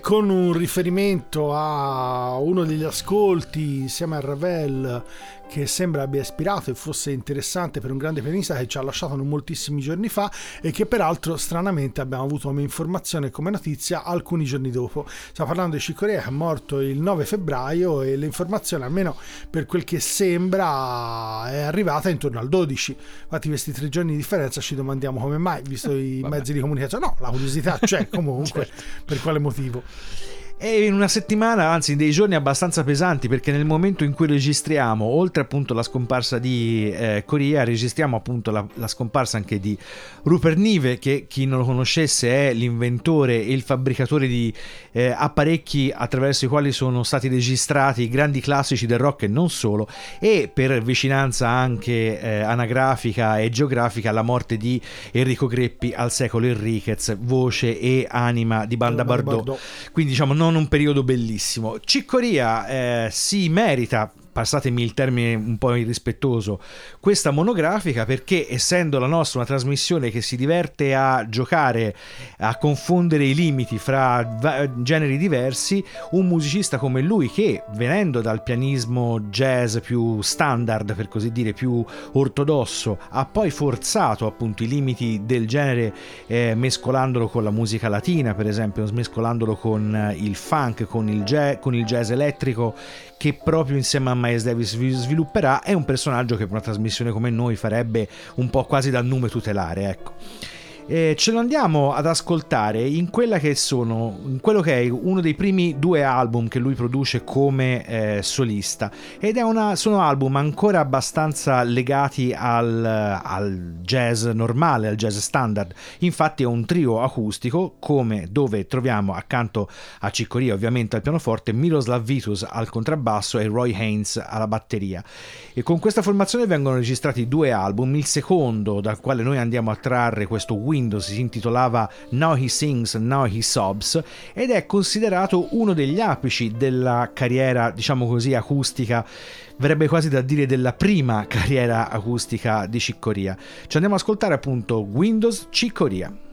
Con un riferimento a uno degli ascolti insieme a Ravel che sembra abbia ispirato e fosse interessante per un grande pianista che ci ha lasciato non moltissimi giorni fa e che peraltro stranamente abbiamo avuto come informazione e come notizia alcuni giorni dopo. Stiamo parlando di Cicorea che è morto il 9 febbraio e l'informazione almeno per quel che sembra è arrivata intorno al 12. Infatti questi tre giorni di differenza ci domandiamo come mai, visto i Vabbè. mezzi di comunicazione. No, la curiosità c'è comunque, per quale motivo. E in una settimana, anzi in dei giorni abbastanza pesanti, perché nel momento in cui registriamo, oltre appunto alla scomparsa di eh, Coria, registriamo appunto la, la scomparsa anche di Rupert Nive, che chi non lo conoscesse è l'inventore e il fabbricatore di eh, apparecchi attraverso i quali sono stati registrati i grandi classici del rock e non solo, e per vicinanza anche eh, anagrafica e geografica la morte di Enrico Greppi al secolo Enriquez, voce e anima di Banda Bardot. Quindi diciamo non un periodo bellissimo. Ciccoria eh, si merita passatemi il termine un po' irrispettoso, questa monografica perché essendo la nostra una trasmissione che si diverte a giocare, a confondere i limiti fra generi diversi, un musicista come lui che venendo dal pianismo jazz più standard, per così dire, più ortodosso, ha poi forzato appunto i limiti del genere eh, mescolandolo con la musica latina, per esempio, mescolandolo con il funk, con il, jazz, con il jazz elettrico che proprio insieme a Miles Davis vi svilupperà, è un personaggio che per una trasmissione come noi farebbe un po' quasi da nome tutelare, ecco. E ce lo andiamo ad ascoltare in che sono in quello che è uno dei primi due album che lui produce come eh, solista. Ed una, sono album ancora abbastanza legati al, al jazz normale al jazz standard. Infatti è un trio acustico come dove troviamo accanto a Ciccoria ovviamente al pianoforte Miroslav Vitus al contrabbasso e Roy Haynes alla batteria. E con questa formazione vengono registrati due album il secondo dal quale noi andiamo a trarre questo Windows si intitolava Now He Sings, Now He Sobs ed è considerato uno degli apici della carriera, diciamo così, acustica verrebbe quasi da dire della prima carriera acustica di Ciccoria. Ci andiamo ad ascoltare appunto Windows Ciccoria.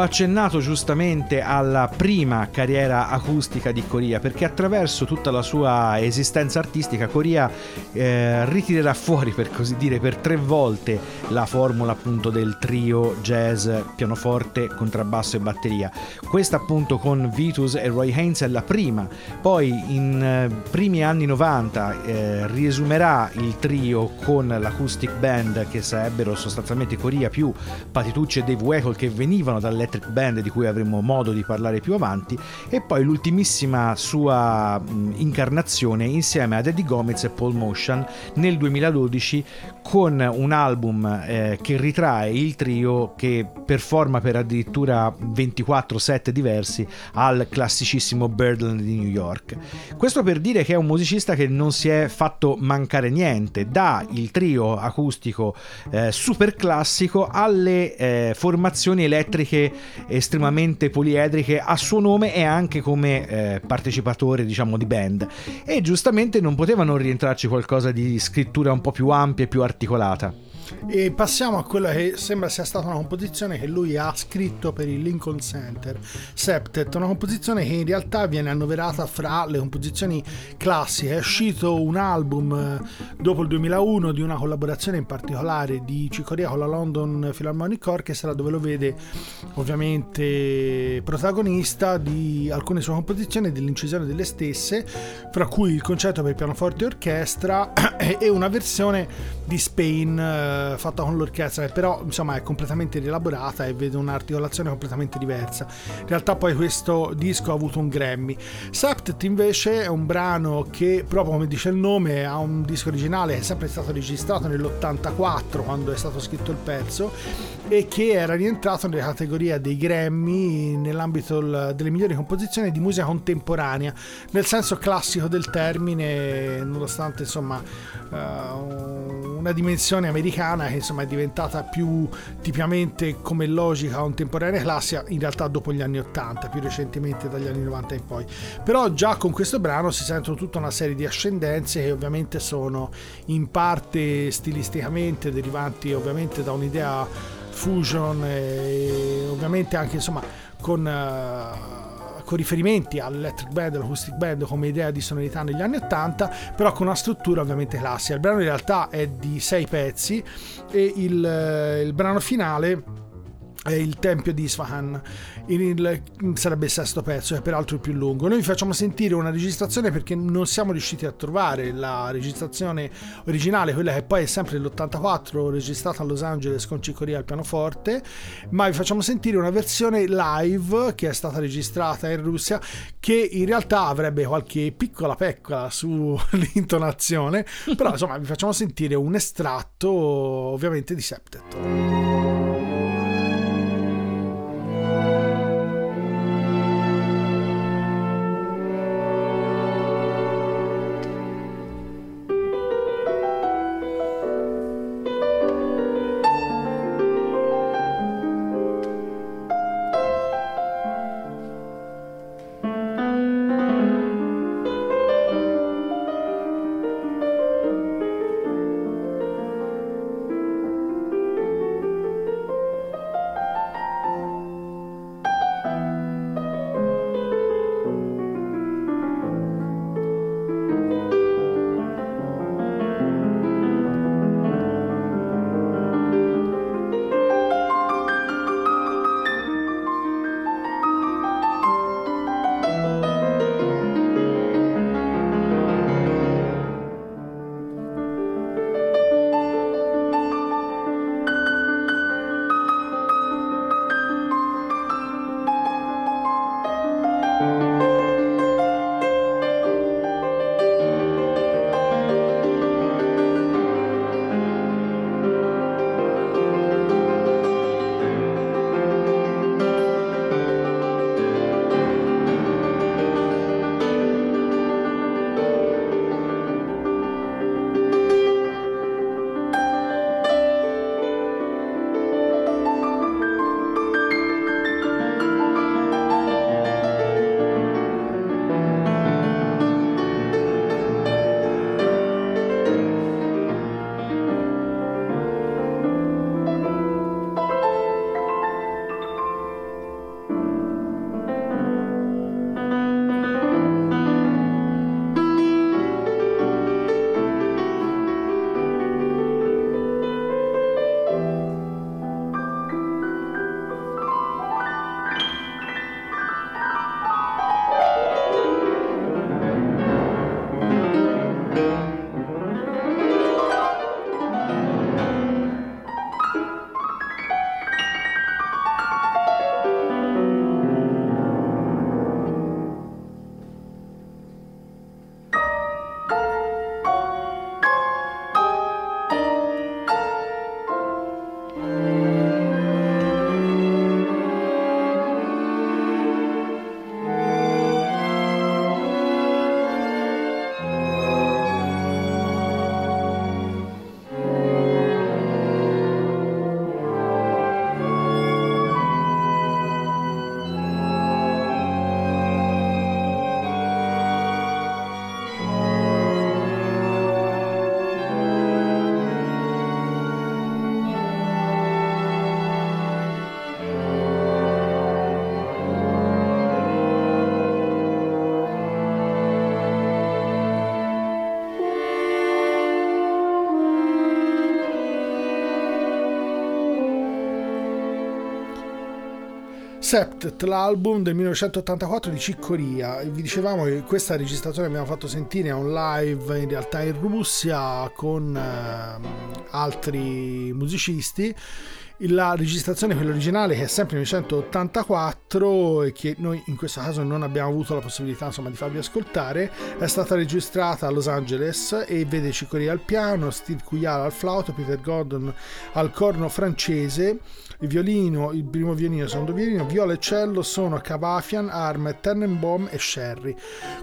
Accennato giustamente alla prima carriera acustica di Coria perché attraverso tutta la sua esistenza artistica Coria eh, ritirerà fuori per così dire per tre volte la formula appunto del trio jazz pianoforte contrabbasso e batteria. Questa appunto con Vitus e Roy Haynes è la prima. Poi in eh, primi anni 90 eh, riesumerà il trio con l'acoustic band che sarebbero sostanzialmente Coria più Patitucci e Dave Weckl che venivano dal Electric Band di cui avremo modo di parlare più avanti e poi l'ultimissima sua incarnazione insieme ad Eddie Gomez e Paul Motion nel 2012 con un album eh, che ritrae il trio che performa per addirittura 24 set diversi al classicissimo Birdland di New York. Questo per dire che è un musicista che non si è fatto mancare niente, da il trio acustico eh, super classico alle eh, formazioni elettriche estremamente poliedriche a suo nome e anche come eh, partecipatore diciamo di band. E giustamente non potevano rientrarci qualcosa di scrittura un po' più ampia e più articolata e passiamo a quella che sembra sia stata una composizione che lui ha scritto per il Lincoln Center, Septet, una composizione che in realtà viene annoverata fra le composizioni classiche. È uscito un album eh, dopo il 2001 di una collaborazione in particolare di Cicoria con la London Philharmonic Orchestra, dove lo vede ovviamente protagonista di alcune sue composizioni e dell'incisione delle stesse, fra cui il concerto per pianoforte e orchestra e una versione di Spain eh, fatta con l'orchestra, però insomma è completamente rielaborata e vede un'articolazione completamente diversa. In realtà poi questo disco ha avuto un Grammy. Septet invece è un brano che proprio come dice il nome ha un disco originale che è sempre stato registrato nell'84 quando è stato scritto il pezzo e che era rientrato nella categoria dei Grammy nell'ambito delle migliori composizioni di musica contemporanea, nel senso classico del termine, nonostante insomma uh, una dimensione americana che insomma è diventata più tipicamente come logica contemporanea classica in realtà dopo gli anni 80, più recentemente dagli anni 90 in poi. Però già con questo brano si sentono tutta una serie di ascendenze che ovviamente sono in parte stilisticamente derivanti ovviamente da un'idea fusion e ovviamente anche insomma con uh, con riferimenti all'electric band, all'acoustic band come idea di sonorità negli anni 80, però con una struttura ovviamente classica. Il brano in realtà è di sei pezzi e il, eh, il brano finale il Tempio di Isfahan, il, sarebbe il sesto pezzo, è peraltro il più lungo. Noi vi facciamo sentire una registrazione perché non siamo riusciti a trovare la registrazione originale, quella che poi è sempre dell'84, registrata a Los Angeles con Cicoria al pianoforte, ma vi facciamo sentire una versione live che è stata registrata in Russia, che in realtà avrebbe qualche piccola peccola sull'intonazione, però insomma vi facciamo sentire un estratto ovviamente di Septet. Septet, l'album del 1984 di Ciccoria. Vi dicevamo che questa registrazione abbiamo fatto sentire a un live in realtà in Russia con eh, altri musicisti la registrazione, quella originale, che è sempre 1984 e che noi in questo caso non abbiamo avuto la possibilità insomma, di farvi ascoltare, è stata registrata a Los Angeles e vede Cicoria al piano, Steve Cuyala al flauto, Peter Gordon al corno francese, il violino, il primo violino, il secondo violino, viola e cello sono Cavafian, Arm, Tannenbaum e Sherry.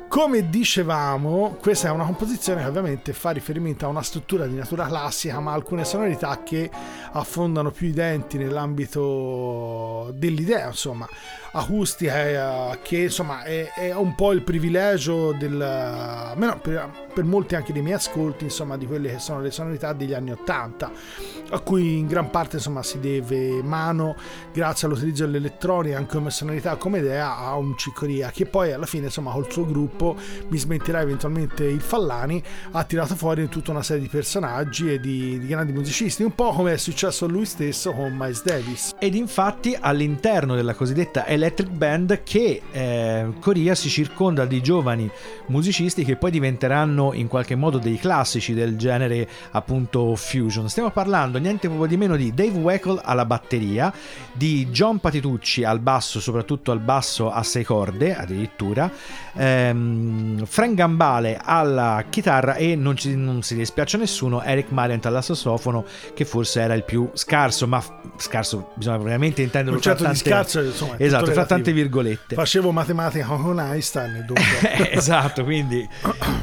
Come dicevamo, questa è una composizione che ovviamente fa riferimento a una struttura di natura classica, ma alcune sonorità che affondano più i denti nell'ambito dell'idea, insomma, acustica, eh, che insomma è, è, un po' il privilegio del, almeno per, per, molti anche dei miei ascolti, insomma, di quelle che sono le sonorità degli anni Ottanta, a cui in gran parte insomma si deve mano, grazie all'utilizzo dell'elettronica, anche come sonorità, come idea, a un Ciccoria, che poi alla fine, insomma, col suo gruppo, mi smentirà eventualmente il Fallani, ha tirato fuori tutta una serie di personaggi e di, di grandi musicisti, un po' come è successo lui stesso con Miles Davis. Ed infatti all'interno della cosiddetta Electric Band che eh, Coria si circonda di giovani musicisti che poi diventeranno in qualche modo dei classici del genere appunto fusion. Stiamo parlando niente proprio di meno di Dave Weckl alla batteria, di John Patitucci al basso, soprattutto al basso a sei corde addirittura, ehm, Frank Gambale alla chitarra e non, ci, non si dispiace a nessuno Eric Mariant alla sassofono che forse era il più scarso, ma scarso bisogna veramente intenderlo. Un certo di scarso, insomma, esatto, fra tante virgolette. Facevo matematica con Einstein, dunque. esatto, quindi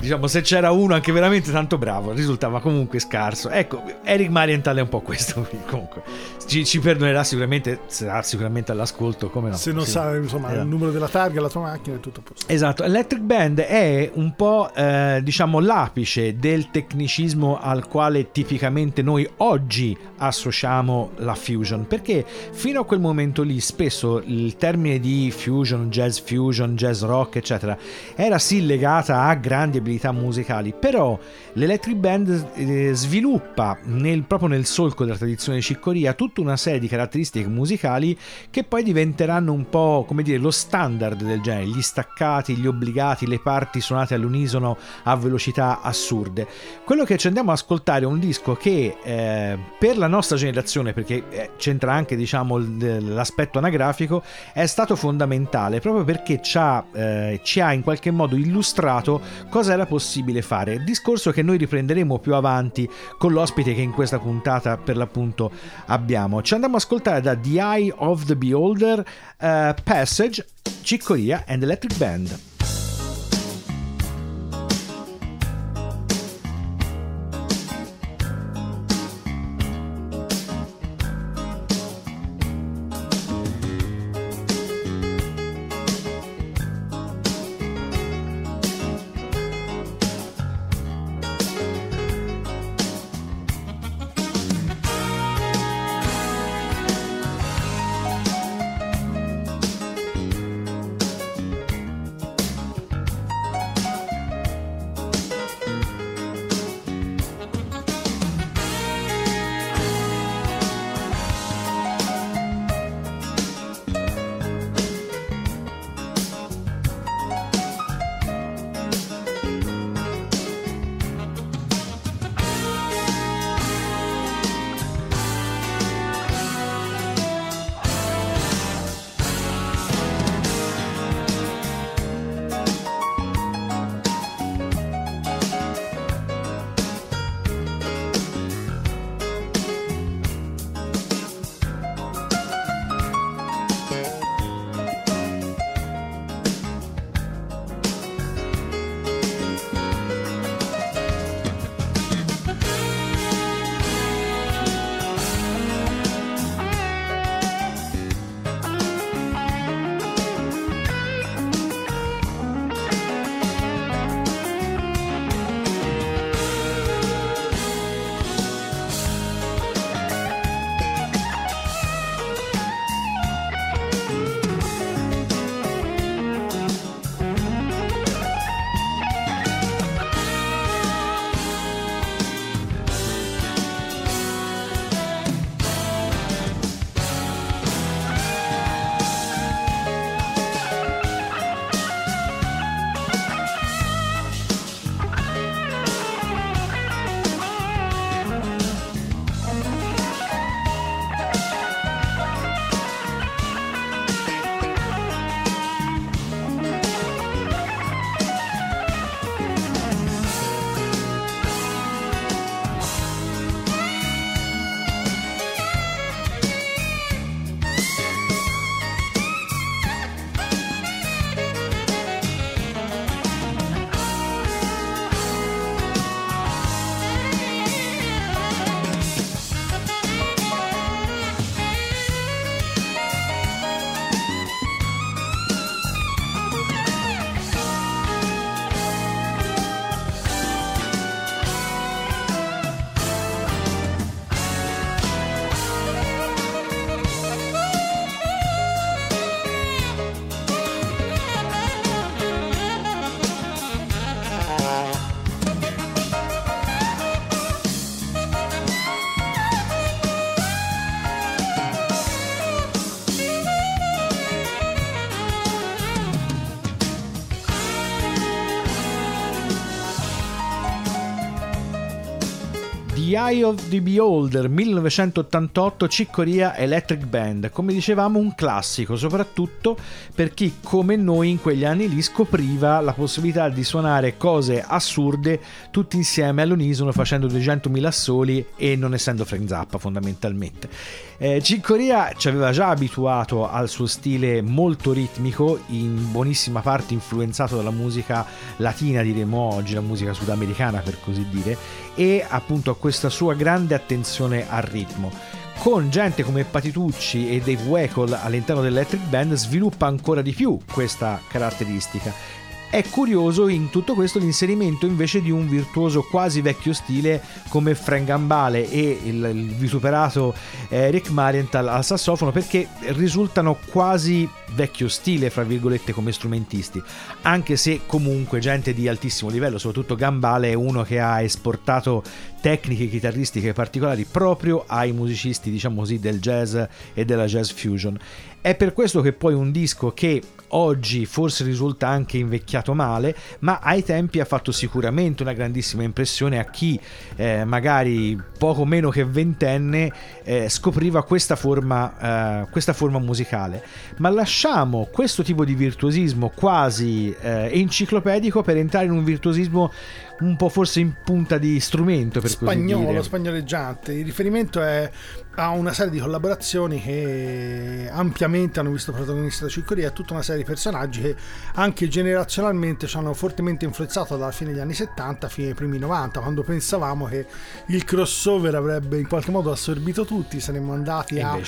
diciamo se c'era uno anche veramente tanto bravo, risultava comunque scarso. Ecco, Eric Marienthal è un po' questo, comunque ci, ci, perdonerà sicuramente, sarà sicuramente all'ascolto, come no. Se non sì. sa insomma, esatto. il numero della targa, la tua macchina è tutto posto. Esatto, Electric Band è un po' eh, diciamo l'apice del tecnicismo al quale tipicamente noi oggi associamo la fusion, perché fino a quel momento lì spesso il termine di fusion, jazz fusion, jazz rock, eccetera, era sì legata a grandi abilità musicali, però l'Electric Band eh, sviluppa nel, proprio nel solco della tradizione ciccoria tutta una serie di caratteristiche musicali che poi diventeranno un po' come dire lo standard del genere, gli staccati, gli obbligati, le parti suonate all'unisono a velocità assurde. Quello che ci andiamo ad ascoltare è un disco che eh, per la nostra generazione, perché eh, c'entra anche diciamo l'aspetto anagrafico, è stato fondamentale proprio perché ci ha, eh, ci ha in qualche modo illustrato cosa era possibile fare. Discorso che noi riprenderemo più avanti con l'ospite che in questa puntata per l'appunto abbiamo. Ci andiamo ad ascoltare da The Eye of the Beholder, uh, Passage, Ciccoria and Electric Band. The Eye of the Beholder 1988 Ciccoria Electric Band, come dicevamo un classico, soprattutto per chi come noi in quegli anni lì scopriva la possibilità di suonare cose assurde tutti insieme all'unisono facendo 200.000 assoli e non essendo Frank Zappa fondamentalmente. Eh, Ciccoria ci aveva già abituato al suo stile molto ritmico, in buonissima parte influenzato dalla musica latina diremo oggi, la musica sudamericana per così dire, e appunto a questa sua grande attenzione al ritmo. Con gente come Patitucci e Dave Weckl all'interno dell'Electric Band sviluppa ancora di più questa caratteristica è curioso in tutto questo l'inserimento invece di un virtuoso quasi vecchio stile come Frank Gambale e il, vituperato eh, Rick Marienthal al sassofono perché risultano quasi vecchio stile, fra virgolette, come strumentisti, anche se comunque gente di altissimo livello, soprattutto Gambale è uno che ha esportato tecniche chitarristiche particolari proprio ai musicisti, diciamo così, del jazz e della jazz fusion. È per questo che poi un disco che oggi forse risulta anche invecchiato male, ma ai tempi ha fatto sicuramente una grandissima impressione a chi eh, magari poco meno che ventenne eh, scopriva questa forma, eh, questa forma musicale. Ma lasciamo questo tipo di virtuosismo quasi eh, enciclopedico per entrare in un virtuosismo un po' forse in punta di strumento per spagnolo, così dire. spagnoleggiante. Il riferimento è a una serie di collaborazioni che ampiamente hanno visto protagonista da Ciccoria e tutta una serie di personaggi che anche generazionalmente ci hanno fortemente influenzato dalla fine degli anni 70 fino ai primi 90 quando pensavamo che il crossover avrebbe in qualche modo assorbito tutti saremmo andati a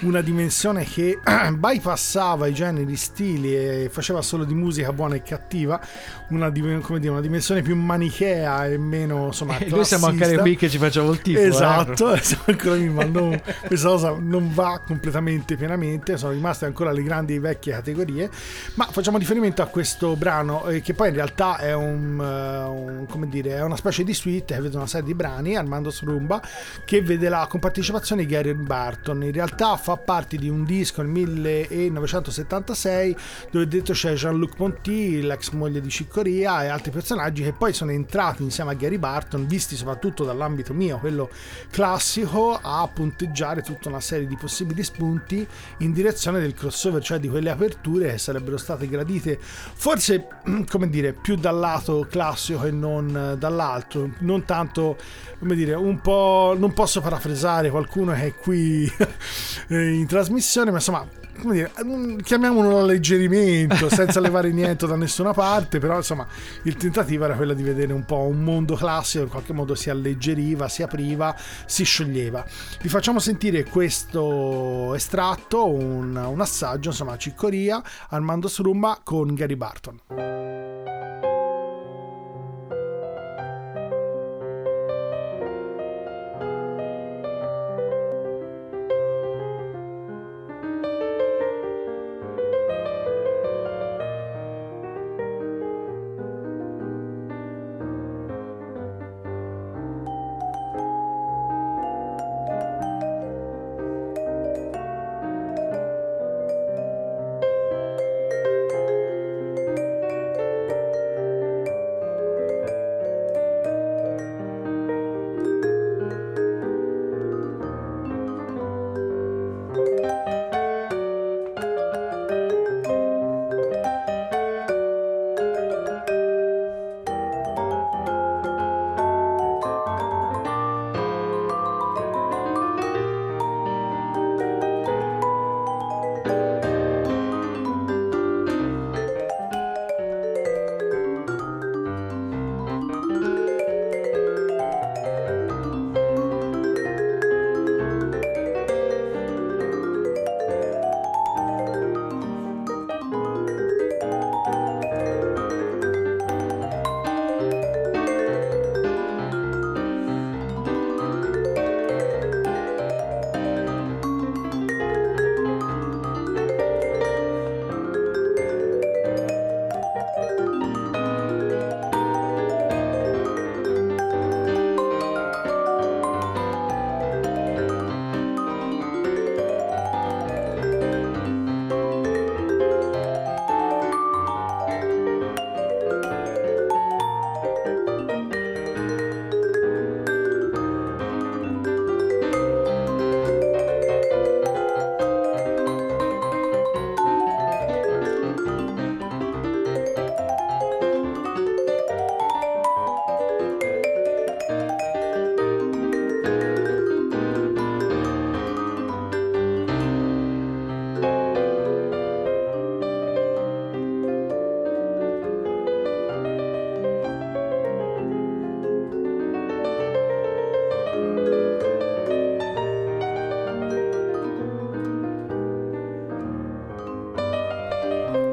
una dimensione che bypassava i generi stili e faceva solo di musica buona e cattiva una, dire, una dimensione più manichea e meno insomma e noi siamo ancora qui che ci facciamo il esatto eh. siamo ancora lì ma non questa cosa non va completamente pienamente, sono rimaste ancora le grandi vecchie categorie, ma facciamo riferimento a questo brano eh, che poi in realtà è, un, uh, un, dire, è una specie di suite che vede una serie di brani, Armando Srumba, che vede la compartecipazione di Gary Barton, in realtà fa parte di un disco nel 1976 dove dentro c'è Jean-Luc Ponty, l'ex moglie di Ciccoria e altri personaggi che poi sono entrati insieme a Gary Barton, visti soprattutto dall'ambito mio, quello classico, a punteggiare tutta una serie di possibili spunti in direzione del crossover, cioè di quelle aperture che sarebbero state gradite forse, come dire, più dal lato classico che non dall'altro, non tanto, come dire, un po', non posso parafrasare qualcuno che è qui in trasmissione, ma insomma come dire, chiamiamolo alleggerimento senza levare niente da nessuna parte, però insomma il tentativo era quello di vedere un po' un mondo classico, in qualche modo si alleggeriva, si apriva, si scioglieva. Vi facciamo sentire questo estratto, un, un assaggio, insomma, Ciccoria, Armando Srumba con Gary Barton.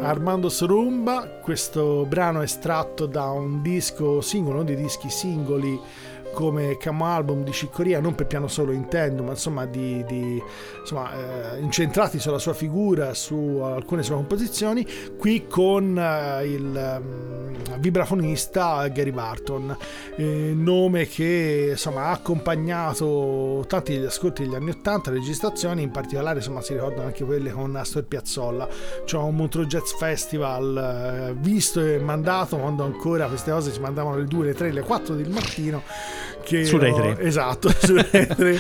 Armando Sorumba, questo brano è estratto da un disco singolo, non dei dischi singoli come camo album di Ciccoria, non per piano solo intendo, ma insomma, di, di, insomma eh, incentrati sulla sua figura, su alcune sue composizioni, qui con eh, il um, vibrafonista Gary Barton, eh, nome che insomma, ha accompagnato tanti degli ascolti degli anni 80, registrazioni, in particolare insomma, si ricordano anche quelle con Astor Piazzolla, cioè un Montreux Jazz Festival eh, visto e mandato quando ancora queste cose ci mandavano le 2, le 3, le 4 del mattino che su Rai 3. Esatto, su Rai 3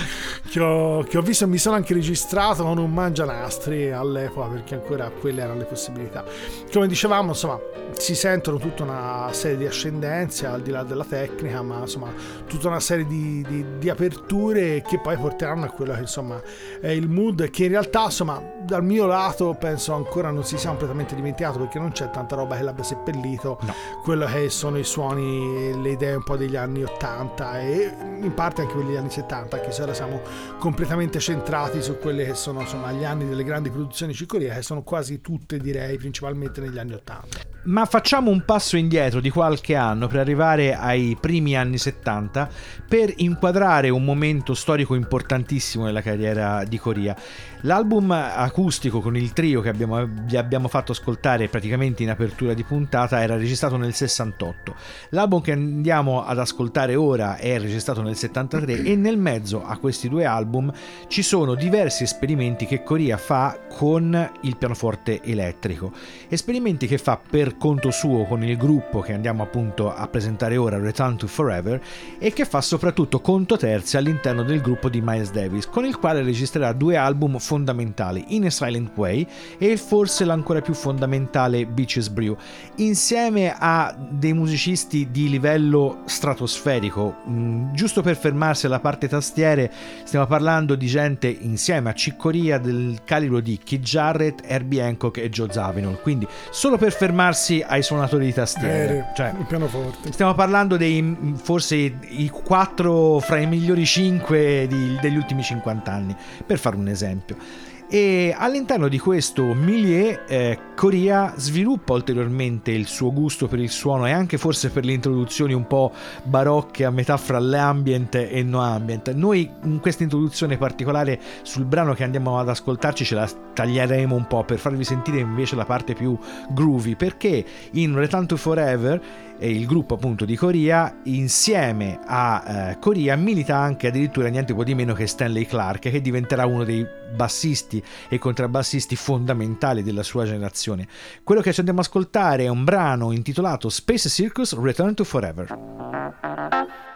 che, ho, che ho visto mi sono anche registrato con un mangianastri all'epoca perché ancora quelle erano le possibilità. Come dicevamo, insomma, si sentono tutta una serie di ascendenze al di là della tecnica, ma insomma, tutta una serie di, di, di aperture che poi porteranno a quello che insomma è il mood che in realtà insomma dal mio lato penso ancora non si sia completamente dimenticato perché non c'è tanta roba che l'abbia seppellito no. quello che sono i suoni le idee un po' degli anni 80 e in parte anche quelli degli anni 70 anche se ora siamo completamente centrati su quelle che sono insomma gli anni delle grandi produzioni cicorie che sono quasi tutte direi principalmente negli anni 80 ma facciamo un passo indietro di qualche anno per arrivare ai primi anni 70 per inquadrare un momento storico importantissimo nella carriera di Coria. L'album acustico con il trio che abbiamo, vi abbiamo fatto ascoltare praticamente in apertura di puntata era registrato nel 68. L'album che andiamo ad ascoltare ora è registrato nel 73 e nel mezzo a questi due album ci sono diversi esperimenti che Coria fa con il pianoforte elettrico. Esperimenti che fa per conto suo con il gruppo che andiamo appunto a presentare ora, Return to Forever, e che fa soprattutto conto terzi all'interno del gruppo di Miles Davis, con il quale registrerà due album fondamentali, In a Silent Way e forse l'ancora più fondamentale Beaches Brew, insieme a dei musicisti di livello stratosferico. Mm, giusto per fermarsi alla parte tastiere, stiamo parlando di gente insieme a Ciccoria del calibro di Keith Jarrett, Herbie Hancock e Joe Zawinul, quindi solo per fermarsi ai suonatori di tastiere. Eh, cioè, il pianoforte. Stiamo parlando dei mm, forse i quattro fra i migliori cinque di, degli ultimi 50 anni, per fare un esempio e all'interno di questo milieu eh, Coria sviluppa ulteriormente il suo gusto per il suono e anche forse per le introduzioni un po' barocche a metà fra l'ambient e no ambient. Noi in questa introduzione particolare sul brano che andiamo ad ascoltarci ce la taglieremo un po' per farvi sentire invece la parte più groovy perché in Return to Forever il gruppo appunto di Coria insieme a eh, Coria milita anche addirittura niente po' di meno che Stanley Clark che diventerà uno dei bassisti e contrabbassisti fondamentali della sua generazione. Quello che ci andiamo ad ascoltare è un brano intitolato Space Circus Return to Forever.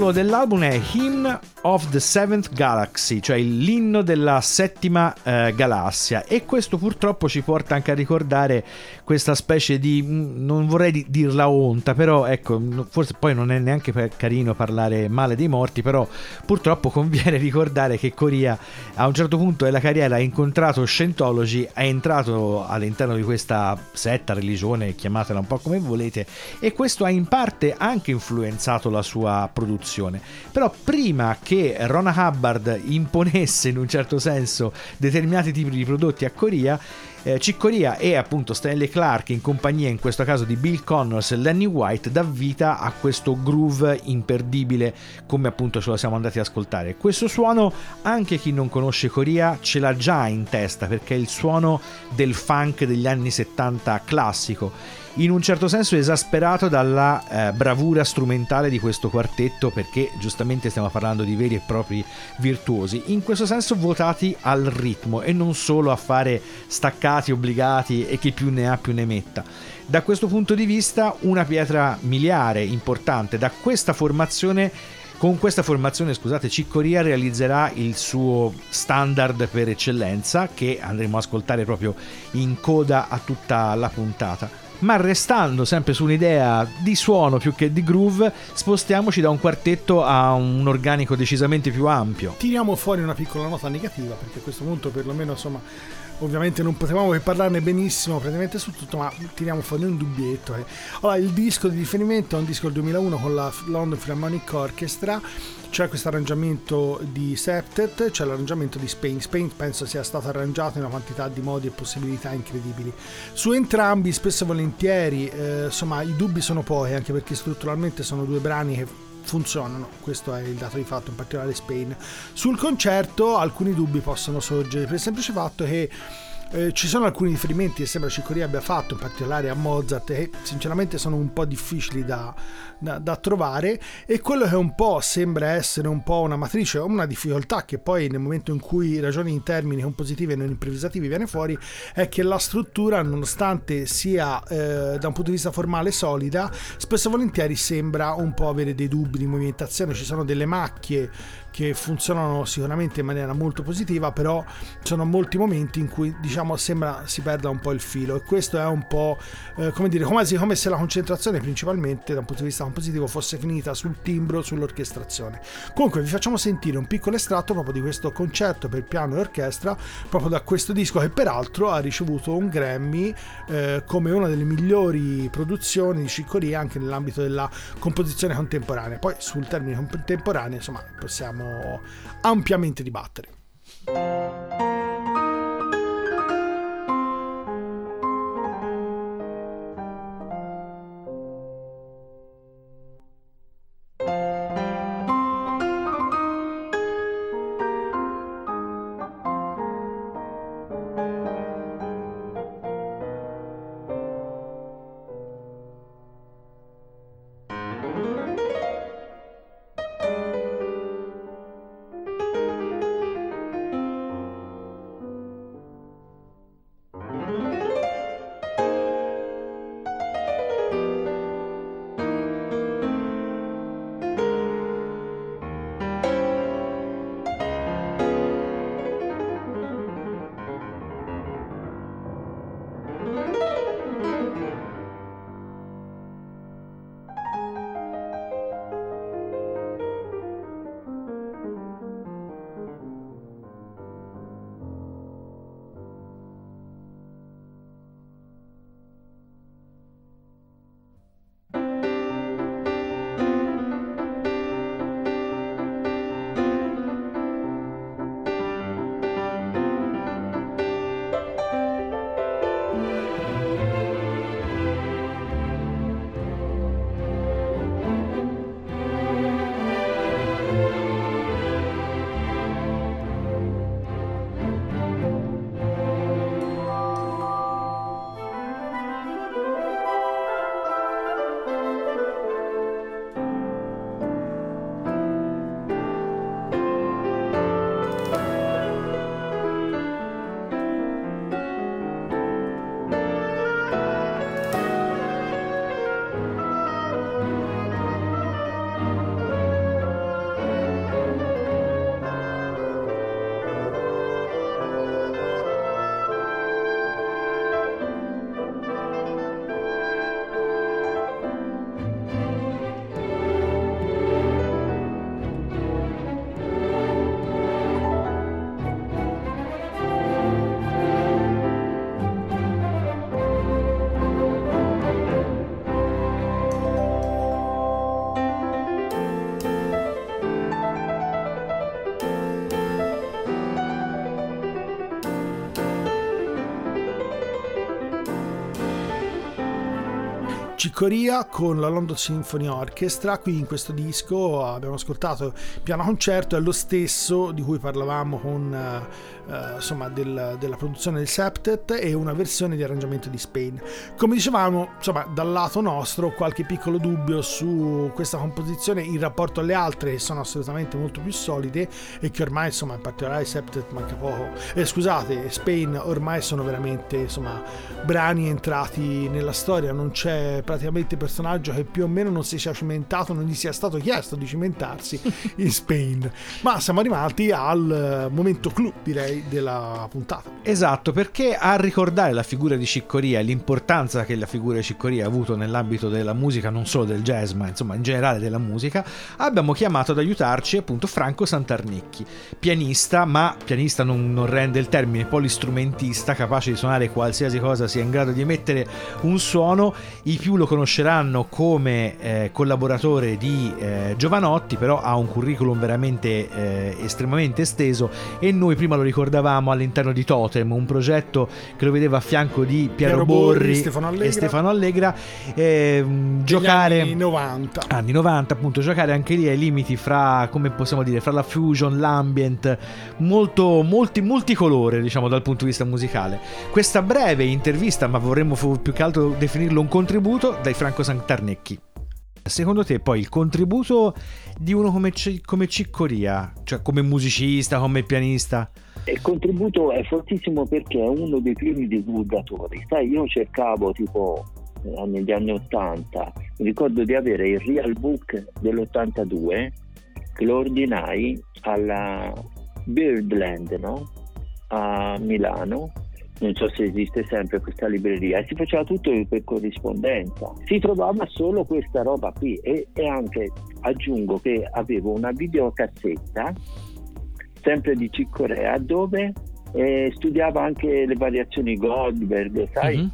Titolo dell'album è Hymn of the Seventh Galaxy, cioè l'inno della settima eh, galassia e questo purtroppo ci porta anche a ricordare questa specie di, mm, non vorrei di, dirla onta, però ecco, forse poi non è neanche carino parlare male dei morti, però purtroppo conviene ricordare che Coria a un certo punto della carriera ha incontrato Scientology, è entrato all'interno di questa setta, religione, chiamatela un po' come volete, e questo ha in parte anche influenzato la sua produzione. Però prima che Rona Hubbard imponesse in un certo senso determinati tipi di prodotti a Coria, eh, Ciccoria e appunto Stanley Clark in compagnia in questo caso di Bill Connors e Lenny White dà vita a questo groove imperdibile come appunto ce lo siamo andati ad ascoltare. Questo suono anche chi non conosce Coria ce l'ha già in testa perché è il suono del funk degli anni 70 classico in un certo senso esasperato dalla eh, bravura strumentale di questo quartetto perché giustamente stiamo parlando di veri e propri virtuosi, in questo senso votati al ritmo e non solo a fare staccati obbligati e chi più ne ha più ne metta. Da questo punto di vista una pietra miliare importante da questa formazione con questa formazione, scusate, Ciccoria realizzerà il suo standard per eccellenza che andremo a ascoltare proprio in coda a tutta la puntata ma restando sempre su un'idea di suono più che di groove, spostiamoci da un quartetto a un organico decisamente più ampio. Tiriamo fuori una piccola nota negativa, perché a questo punto perlomeno insomma ovviamente non potevamo che parlarne benissimo praticamente su tutto, ma tiriamo fuori un dubbietto. Eh. Allora, il disco di riferimento è un disco del 2001 con la London Philharmonic Orchestra, c'è questo arrangiamento di Septet, c'è l'arrangiamento di Spain. Spain penso sia stato arrangiato in una quantità di modi e possibilità incredibili. Su entrambi, spesso e volentieri, eh, insomma, i dubbi sono pochi, anche perché strutturalmente sono due brani che funzionano, questo è il dato di fatto, in particolare Spain. Sul concerto alcuni dubbi possono sorgere per il semplice fatto che eh, ci sono alcuni riferimenti che sembra Cicoria abbia fatto, in particolare a Mozart, che sinceramente sono un po' difficili da, da, da, trovare. E quello che un po' sembra essere un po' una matrice o una difficoltà che poi nel momento in cui ragioni in termini compositivi e non improvvisativi viene fuori è che la struttura nonostante sia eh, da un punto di vista formale solida spesso e volentieri sembra un po' avere dei dubbi di movimentazione. Ci sono delle macchie che funzionano sicuramente in maniera molto positiva, però sono molti momenti in cui diciamo sembra si perda un po' il filo e questo è un po' eh, come dire, come, come se la concentrazione principalmente da un punto di vista compositivo fosse finita sul timbro, sull'orchestrazione. Comunque vi facciamo sentire un piccolo estratto proprio di questo concerto per piano e orchestra, proprio da questo disco che peraltro ha ricevuto un Grammy eh, come una delle migliori produzioni di Ciccoria anche nell'ambito della composizione contemporanea. Poi sul termine contemporaneo, insomma, possiamo ampiamente dibattere. Ciccoria con la London Symphony Orchestra. Qui in questo disco abbiamo ascoltato il piano concerto, è lo stesso di cui parlavamo con eh, insomma, del, della produzione del septet e una versione di arrangiamento di Spain. Come dicevamo, insomma, dal lato nostro qualche piccolo dubbio su questa composizione in rapporto alle altre che sono assolutamente molto più solide e che ormai insomma in particolare septet manca poco. Eh, scusate, Spain ormai sono veramente insomma brani entrati nella storia, non c'è praticamente personaggio che più o meno non si sia cimentato, non gli sia stato chiesto di cimentarsi in Spain. Ma siamo arrivati al momento clou, direi, della puntata. Esatto, perché a ricordare la figura di Ciccoria e l'importanza che la figura di Ciccoria ha avuto nell'ambito della musica, non solo del jazz, ma insomma in generale della musica, abbiamo chiamato ad aiutarci appunto Franco Santarnicchi, pianista, ma pianista non, non rende il termine, polistrumentista, capace di suonare qualsiasi cosa sia in grado di emettere un suono. I più lo conosceranno come eh, collaboratore di eh, Giovanotti, però ha un curriculum veramente eh, estremamente esteso e noi prima lo ricordavamo all'interno di Totem, un progetto che lo vedeva a fianco di Piero, Piero Borri, Borri, Stefano Allegra. e Stefano Allegra. ehm, giocare anni 90. anni 90 appunto giocare anche lì ai limiti fra come possiamo dire fra la fusion l'ambient molto molti, multicolore diciamo dal punto di vista musicale questa breve intervista ma vorremmo più che altro definirlo un contributo dai Franco Santarnecchi secondo te poi il contributo di uno come, C- come Ciccoria cioè come musicista come pianista Il contributo è fortissimo perché è uno dei primi divulgatori. Sai, io cercavo tipo eh, negli anni 80, mi ricordo di avere il Real Book dell'82 che lo ordinai alla Birdland no? a Milano. Non so se esiste sempre questa libreria, e si faceva tutto per corrispondenza. Si trovava solo questa roba qui e, e anche aggiungo che avevo una videocassetta sempre di Ciccorea dove eh, studiava anche le variazioni Goldberg, sai? Mhm.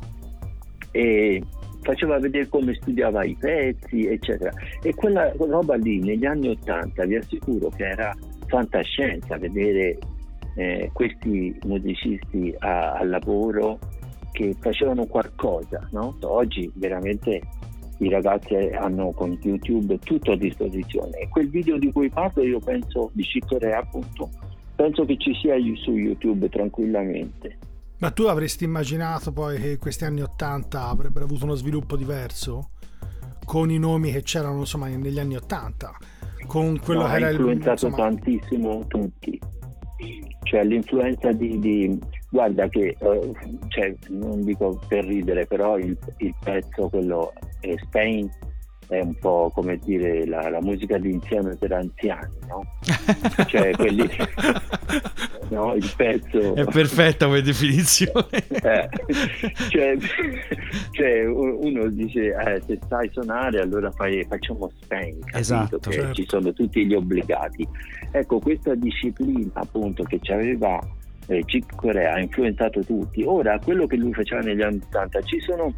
e faceva vedere come studiava i pezzi, eccetera. E quella roba lì negli anni Ottanta vi assicuro che era fantascienza vedere eh, questi musicisti a- al lavoro che facevano qualcosa, no? Oggi veramente i ragazzi hanno con YouTube tutto a disposizione e quel video di cui parlo io penso di Ciccorea appunto penso che ci sia su YouTube tranquillamente Ma tu avresti immaginato poi che questi anni 80 avrebbero avuto uno sviluppo diverso? Con i nomi che c'erano insomma negli anni 80? Con quello No, che ha era il influenzato insomma, tantissimo tutti. Cioè l'influenza di, di- guarda che eh, cioè, non dico per ridere, però il, il pezzo, quello eh, Spain è un po' come dire la, la musica d'insieme per anziani, no? Cioè quelli no, il pezzo è perfetta come definizione Eh, cioè, cioè, uno dice eh, se sai suonare allora fai, facciamo capito? Esatto, Che certo. ci sono tutti gli obbligati ecco questa disciplina appunto che ci aveva eh, Chick Corea ha influenzato tutti ora quello che lui faceva negli anni 80 ci sono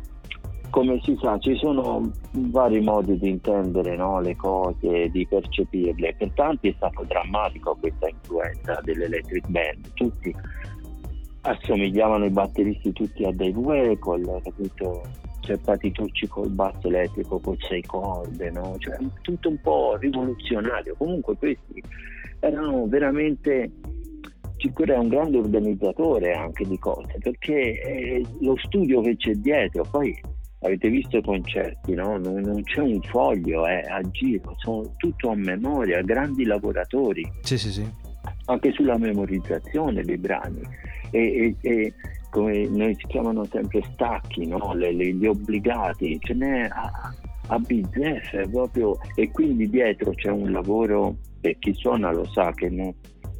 come si sa ci sono vari modi di intendere no, le cose di percepirle per tanti è stato drammatico questa influenza dell'electric band tutti assomigliavano i batteristi tutti a Dave Weckl, capito? Cioè Patitucci col basso elettrico con sei corde, no? Cioè tutto un po' rivoluzionario. Comunque questi erano veramente Cicure è un grande organizzatore anche di cose, perché eh, lo studio che c'è dietro, poi avete visto i concerti, no? non, non c'è un foglio eh, a giro, sono tutto a memoria, grandi lavoratori. Sì sì sì. Anche sulla memorizzazione dei brani. E, e- e come noi si chiamano sempre stacchi, no? Le- le- gli obbligati, ce n'è a, a bizzeffe proprio. E quindi dietro c'è un lavoro e chi suona lo sa che no-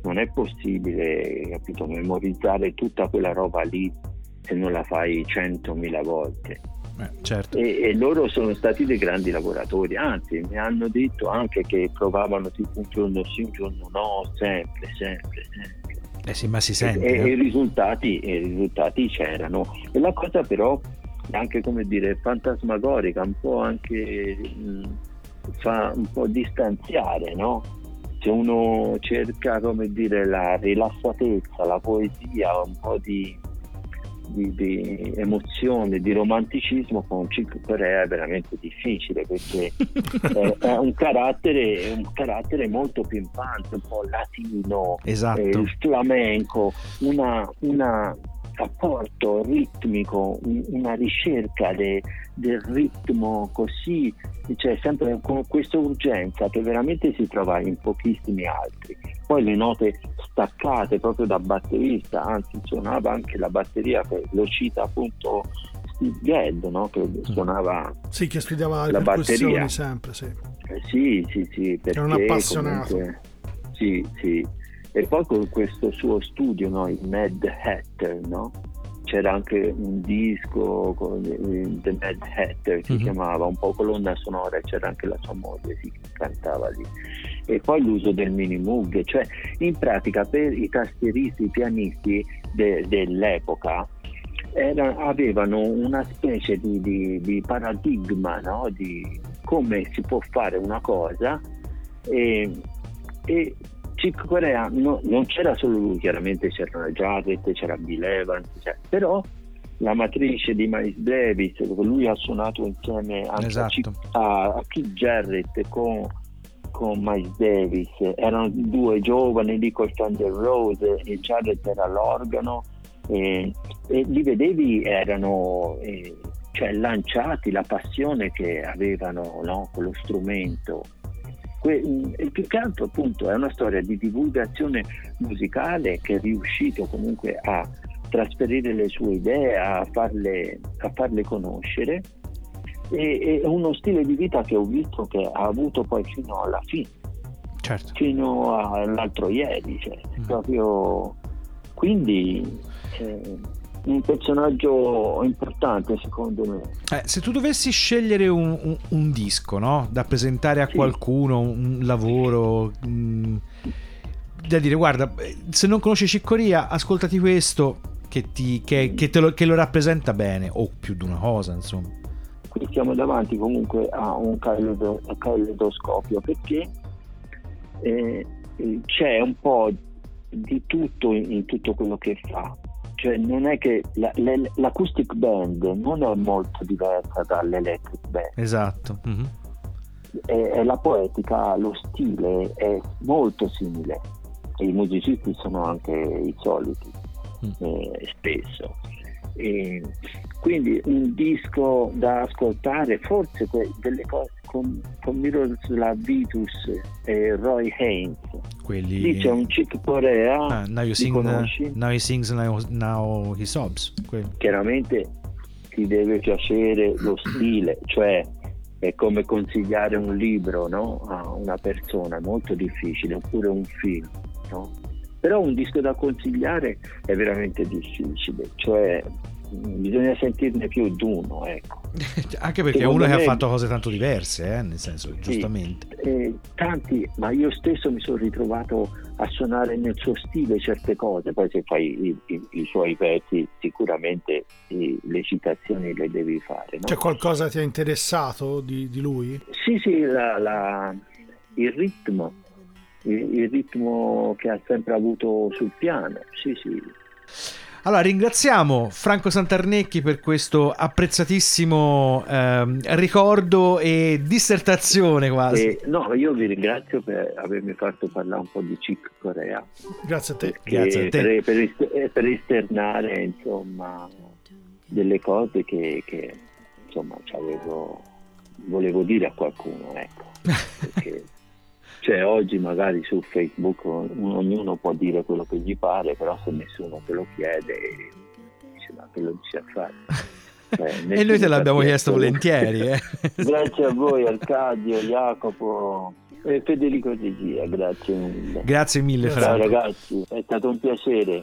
non è possibile capito, memorizzare tutta quella roba lì se non la fai centomila volte Eh, certo e, e loro sono stati dei grandi lavoratori, anzi mi hanno detto anche che provavano tipo un giorno sì, un giorno no, sempre, sempre, sempre. eh sì ma si sente E, eh. i, risultati, i risultati c'erano. E la cosa però è anche come dire fantasmagorica, un po' anche mh, fa un po' distanziare, no? Se uno cerca come dire la rilassatezza, la poesia, un po' di di, di emozione, di romanticismo con Chick Corea è veramente difficile perché è un, carattere, un carattere molto pimpante, un po' latino, esatto. eh, flamenco, una, una apporto ritmico, una ricerca de, del ritmo così, cioè sempre con questa urgenza che veramente si trova in pochissimi altri. Poi le note staccate proprio da batterista, anzi suonava anche la batteria, lo cita appunto Steve Gadd, no? che mm. suonava sì, che studiava la batteria sempre, sì. Eh, sì, sì, sì, perché era un appassionato. Comunque, sì, sì, e poi con questo suo studio, no? il Mad Hatter, no? c'era anche un disco con The Mad Hatter si mm-hmm. chiamava, un po' colonna sonora, c'era anche la sua moglie che cantava lì. E poi l'uso del mini moog, cioè in pratica per i tastieristi, i pianisti de- dell'epoca era, avevano una specie di, di, di paradigma no? di come si può fare una cosa e, e Chick Corea no, non c'era solo lui, chiaramente c'era Jarrett, c'era Bill Evans, cioè, però la matrice di Miles Davis, lui ha suonato insieme esatto. a, a Keith Jarrett con, con Miles Davis, erano due giovani lì col Thunder Rose e Jarrett era l'organo e, e li vedevi erano eh, cioè, lanciati, la passione che avevano no, con lo strumento e più che altro appunto è una storia di divulgazione musicale che è riuscito comunque a trasferire le sue idee, a farle, a farle conoscere e, e uno stile di vita che ho visto che ha avuto poi fino alla fine, certo. fino all'altro ieri, cioè, mm. proprio quindi eh, un personaggio importante secondo me. Eh, se tu dovessi scegliere un, un, un disco no? da presentare a sì. qualcuno, un lavoro... Mh, mm, da dire guarda se non conosci Ciccoria ascoltati questo che, ti, che, che, lo, che, lo, rappresenta bene o più di una cosa insomma qui siamo davanti comunque a un caleidoscopio perché eh, c'è un po' di tutto in, in tutto quello che fa cioè non è che la, le, l'acoustic band non è molto diversa dall'electric band. Esatto. Mm-hmm. E, e la poetica, lo stile è molto simile. E I musicisti sono anche i soliti, mm. eh, spesso. E quindi un disco da ascoltare, forse delle cose con, con Miroslav Vitus e Roy Haynes. Quelli... Lì c'è un Chick Corea. Ah, now, you sing, now he sings, now, now he sobs. Quelli. Chiaramente ti deve piacere lo stile, cioè è come consigliare un libro no? a una persona, molto difficile, oppure un film. No? Però un disco da consigliare è veramente difficile, cioè bisogna sentirne più di uno, ecco. Anche perché Secondo uno me, che ha fatto cose tanto diverse, eh? nel senso, sì, giustamente. Eh, tanti, ma io stesso mi sono ritrovato a suonare nel suo stile certe cose, poi se fai i, i, i suoi pezzi sicuramente i, le citazioni le devi fare. No? C'è qualcosa che ti ha interessato di, di lui? Sì, sì, la, la, il ritmo, il, ritmo che ha sempre avuto sul piano, sì, sì. Allora, ringraziamo Franco Santarnecchi per questo apprezzatissimo ehm, ricordo e dissertazione quasi. Eh, no, io vi ringrazio per avermi fatto parlare un po' di Chick Corea. Grazie a te. Grazie a te. Per, per, eh, per, esternare insomma, delle cose che, che insomma, volevo dire a qualcuno. Ecco, perché, cioè oggi magari su Facebook ognuno può dire quello che gli pare, però se nessuno te lo chiede, dice ma che lo dice a fare? Cioè, e noi te l'abbiamo chiesto volentieri. Eh. grazie a voi Arcadio, Jacopo e Federico Gigia, grazie mille. Grazie mille Franco. Ciao ragazzi, è stato un piacere.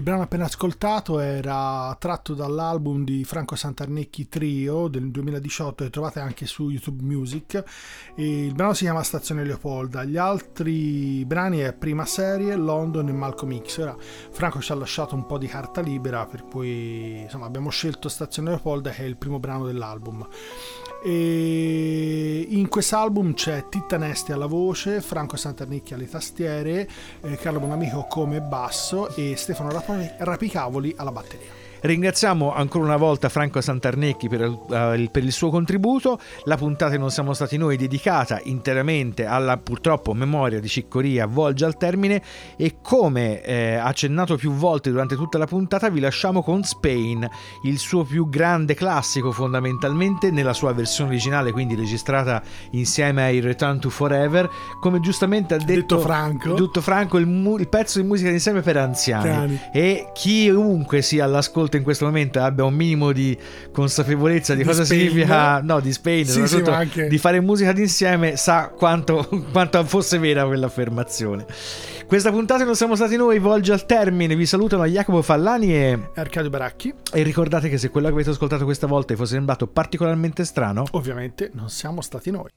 Il brano appena ascoltato era tratto dall'album di Franco Santarnecchi Trio del 2018 che trovate anche su YouTube Music il brano si chiama Stazione Leopolda. Gli altri brani è Prima Serie, London e Malcolm X. Ora Franco ci ha lasciato un po' di carta libera per cui insomma, abbiamo scelto Stazione Leopolda che è il primo brano dell'album. E in quest'album c'è Titta Nesti alla voce, Franco Santarnicchi alle tastiere, eh, Carlo Bonamico come basso e Stefano Rapicavoli alla batteria. Ringraziamo ancora una volta Franco Santarnecchi per, uh, per, il suo contributo. La puntata Non siamo stati noi dedicata interamente alla purtroppo memoria di Ciccoria volge al termine e come eh, accennato più volte durante tutta la puntata vi lasciamo con Spain, il suo più grande classico fondamentalmente nella sua versione originale, quindi registrata insieme ai Return to Forever, come giustamente ha detto, detto Franco, detto Franco il, mu- il, pezzo di musica insieme per anziani. Piani. E chiunque sia all'ascolto in questo momento abbia un minimo di consapevolezza di, di cosa Spain. significa, no, di Spain, sì, sì, di fare musica d'insieme, sa quanto, quanto fosse vera quell'affermazione. Questa puntata non siamo stati noi, volge al termine. Vi salutano Jacopo Fallani e Arcadio Baracchi. E ricordate che se quello che avete ascoltato questa volta vi fosse sembrato particolarmente strano, ovviamente non siamo stati noi.